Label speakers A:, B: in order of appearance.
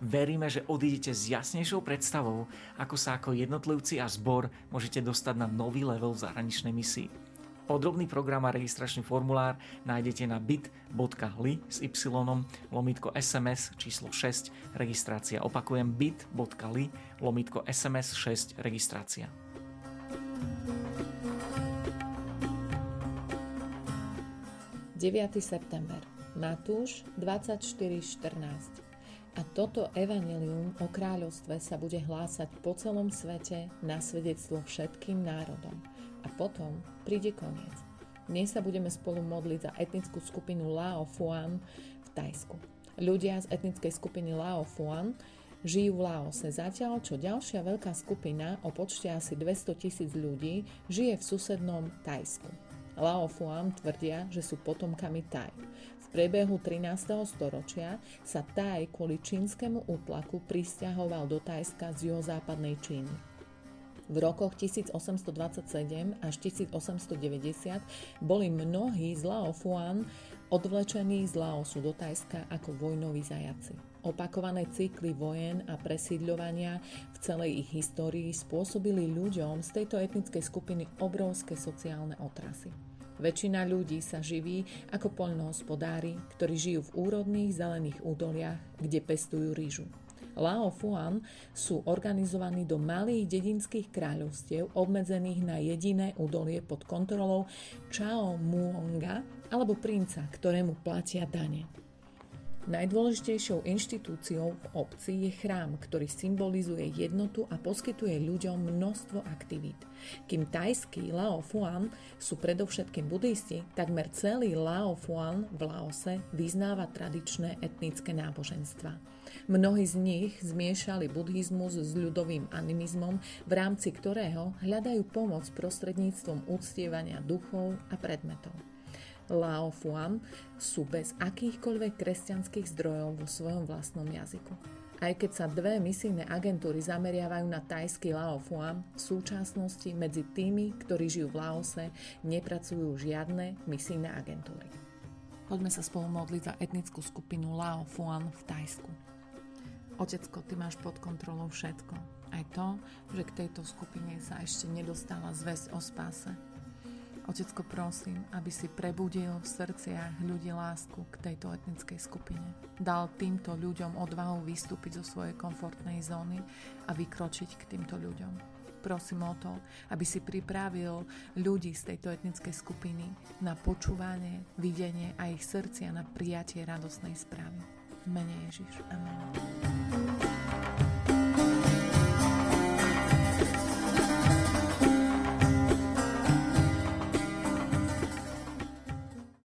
A: Veríme, že odídete s jasnejšou predstavou, ako sa ako jednotlivci a zbor môžete dostať na nový level v zahraničnej misii. Podrobný program a registračný formulár nájdete na bit.ly s y lomitko SMS číslo 6 registrácia. Opakujem bit.ly lomitko SMS 6 registrácia.
B: september Matúš 24.14 a toto evanelium o kráľovstve sa bude hlásať po celom svete na svedectvo všetkým národom. A potom príde koniec. Dnes sa budeme spolu modliť za etnickú skupinu Lao Fuan v Tajsku. Ľudia z etnickej skupiny Lao Fuan žijú v Laose, zatiaľ čo ďalšia veľká skupina o počte asi 200 tisíc ľudí žije v susednom Tajsku. Lao Fuan tvrdia, že sú potomkami Taj. V priebehu 13. storočia sa Taj kvôli čínskemu útlaku pristahoval do Tajska z juhozápadnej Číny. V rokoch 1827 až 1890 boli mnohí z Lao Fuan odvlečení z Laosu do Tajska ako vojnoví zajaci. Opakované cykly vojen a presídľovania v celej ich histórii spôsobili ľuďom z tejto etnickej skupiny obrovské sociálne otrasy. Väčšina ľudí sa živí ako poľnohospodári, ktorí žijú v úrodných zelených údoliach, kde pestujú rýžu. Lao Fuan sú organizovaní do malých dedinských kráľovstiev obmedzených na jediné údolie pod kontrolou Chao Muonga alebo princa, ktorému platia dane. Najdôležitejšou inštitúciou v obci je chrám, ktorý symbolizuje jednotu a poskytuje ľuďom množstvo aktivít. Kým tajskí Lao Fuan sú predovšetkým buddhisti, takmer celý Lao Fuan v Laose vyznáva tradičné etnické náboženstva. Mnohí z nich zmiešali buddhizmus s ľudovým animizmom, v rámci ktorého hľadajú pomoc prostredníctvom uctievania duchov a predmetov. Lao Fuan sú bez akýchkoľvek kresťanských zdrojov vo svojom vlastnom jazyku. Aj keď sa dve misijné agentúry zameriavajú na tajský Lao Fuan, v súčasnosti medzi tými, ktorí žijú v Laose, nepracujú žiadne misijné agentúry. Poďme sa spolu modliť za etnickú skupinu Lao Fuan v Tajsku. Otecko, ty máš pod kontrolou všetko. Aj to, že k tejto skupine sa ešte nedostala zväzť o spáse. Otecko, prosím, aby si prebudil v srdciach ľudí lásku k tejto etnickej skupine. Dal týmto ľuďom odvahu vystúpiť zo svojej komfortnej zóny a vykročiť k týmto ľuďom. Prosím o to, aby si pripravil ľudí z tejto etnickej skupiny na počúvanie, videnie a ich srdcia na prijatie radosnej správy. Mene Ježiš. Amen.